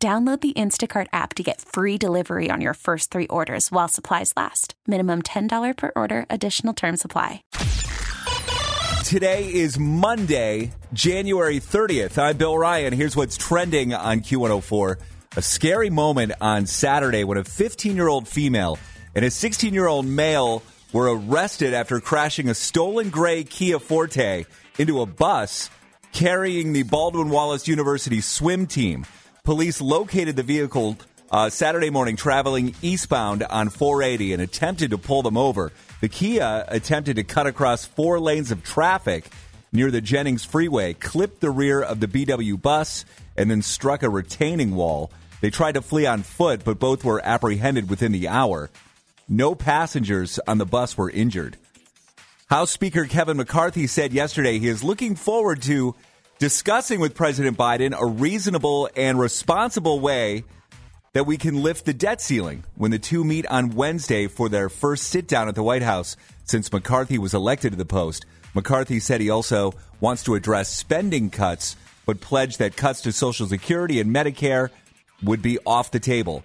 Download the Instacart app to get free delivery on your first three orders while supplies last. Minimum $10 per order, additional term supply. Today is Monday, January 30th. I'm Bill Ryan. Here's what's trending on Q104. A scary moment on Saturday when a 15 year old female and a 16 year old male were arrested after crashing a stolen gray Kia Forte into a bus carrying the Baldwin Wallace University swim team. Police located the vehicle uh, Saturday morning traveling eastbound on 480 and attempted to pull them over. The Kia attempted to cut across four lanes of traffic near the Jennings Freeway, clipped the rear of the BW bus, and then struck a retaining wall. They tried to flee on foot, but both were apprehended within the hour. No passengers on the bus were injured. House Speaker Kevin McCarthy said yesterday he is looking forward to discussing with President Biden a reasonable and responsible way that we can lift the debt ceiling when the two meet on Wednesday for their first sit down at the White House since McCarthy was elected to the post. McCarthy said he also wants to address spending cuts, but pledged that cuts to Social Security and Medicare would be off the table.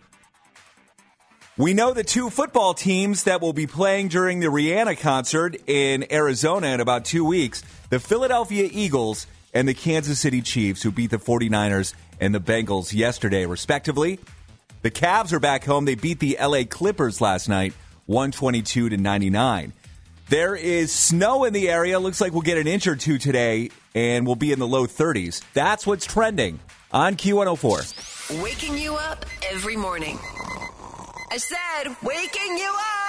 We know the two football teams that will be playing during the Rihanna concert in Arizona in about two weeks the Philadelphia Eagles and the Kansas City Chiefs, who beat the 49ers and the Bengals yesterday, respectively. The Cavs are back home. They beat the LA Clippers last night, 122 to 99. There is snow in the area. Looks like we'll get an inch or two today, and we'll be in the low 30s. That's what's trending on Q104. Waking you up every morning. I said, waking you up.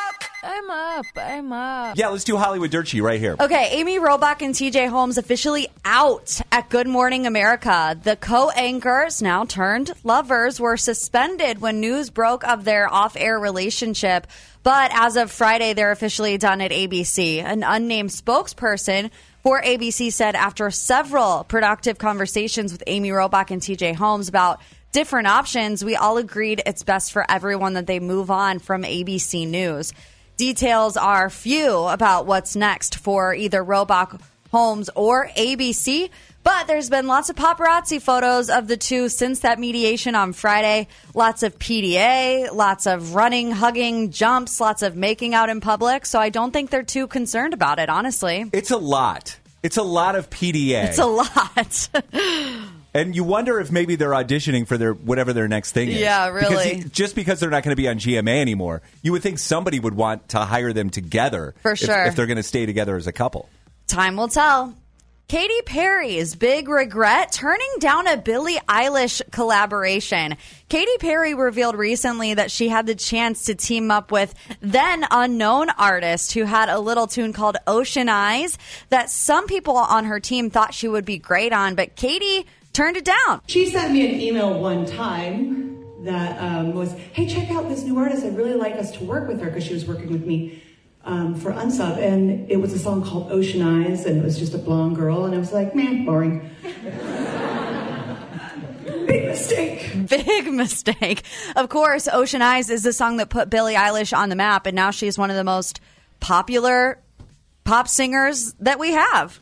I'm up. I'm up. Yeah, let's do Hollywood Dirt Sheet right here. Okay, Amy Robach and TJ Holmes officially out at Good Morning America. The co anchors, now turned lovers, were suspended when news broke of their off air relationship. But as of Friday, they're officially done at ABC. An unnamed spokesperson for ABC said after several productive conversations with Amy Robach and TJ Holmes about different options, we all agreed it's best for everyone that they move on from ABC News. Details are few about what's next for either Robach, Holmes, or ABC. But there's been lots of paparazzi photos of the two since that mediation on Friday. Lots of PDA, lots of running, hugging, jumps, lots of making out in public. So I don't think they're too concerned about it, honestly. It's a lot. It's a lot of PDA. It's a lot. And you wonder if maybe they're auditioning for their whatever their next thing is. Yeah, really. Because just because they're not going to be on GMA anymore, you would think somebody would want to hire them together. For if- sure. If, they're going to stay together as a couple. Time will tell. Katy Perry's big regret turning down a Billie Eilish collaboration. Katy Perry revealed recently that she had the chance to team up with then unknown artist who had a little tune called Ocean Eyes that some people on her team thought she would be great on, but Katy turned it down. She sent me an email one time that um, was, "Hey, check out this new artist. I'd really like us to work with her because she was working with me um, for Unsub, and it was a song called Ocean Eyes, and it was just a blonde girl, and I was like, man, boring." Big mistake. Big mistake. Of course, Ocean Eyes is the song that put Billie Eilish on the map, and now she's one of the most popular pop singers that we have.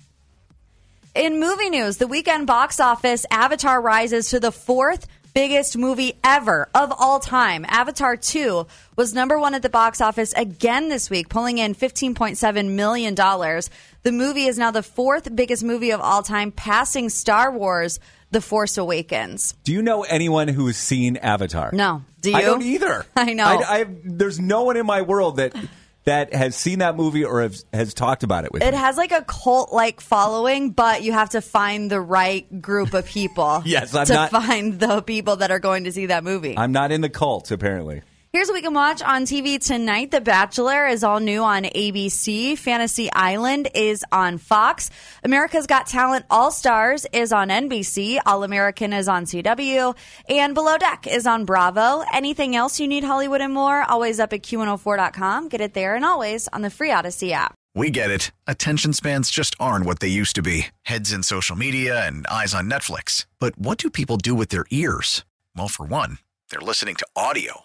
In movie news, the weekend box office, Avatar rises to the fourth biggest movie ever of all time. Avatar 2 was number one at the box office again this week, pulling in $15.7 million. The movie is now the fourth biggest movie of all time, passing Star Wars The Force Awakens. Do you know anyone who has seen Avatar? No. Do you? I don't either. I know. I, I- there's no one in my world that that has seen that movie or has, has talked about it with It me. has like a cult like following, but you have to find the right group of people. Yes, I'm to not- find the people that are going to see that movie. I'm not in the cult, apparently. Here's what we can watch on TV tonight. The Bachelor is all new on ABC. Fantasy Island is on Fox. America's Got Talent All Stars is on NBC. All American is on CW. And Below Deck is on Bravo. Anything else you need Hollywood and more, always up at Q104.com. Get it there and always on the free Audacy app. We get it. Attention spans just aren't what they used to be heads in social media and eyes on Netflix. But what do people do with their ears? Well, for one, they're listening to audio.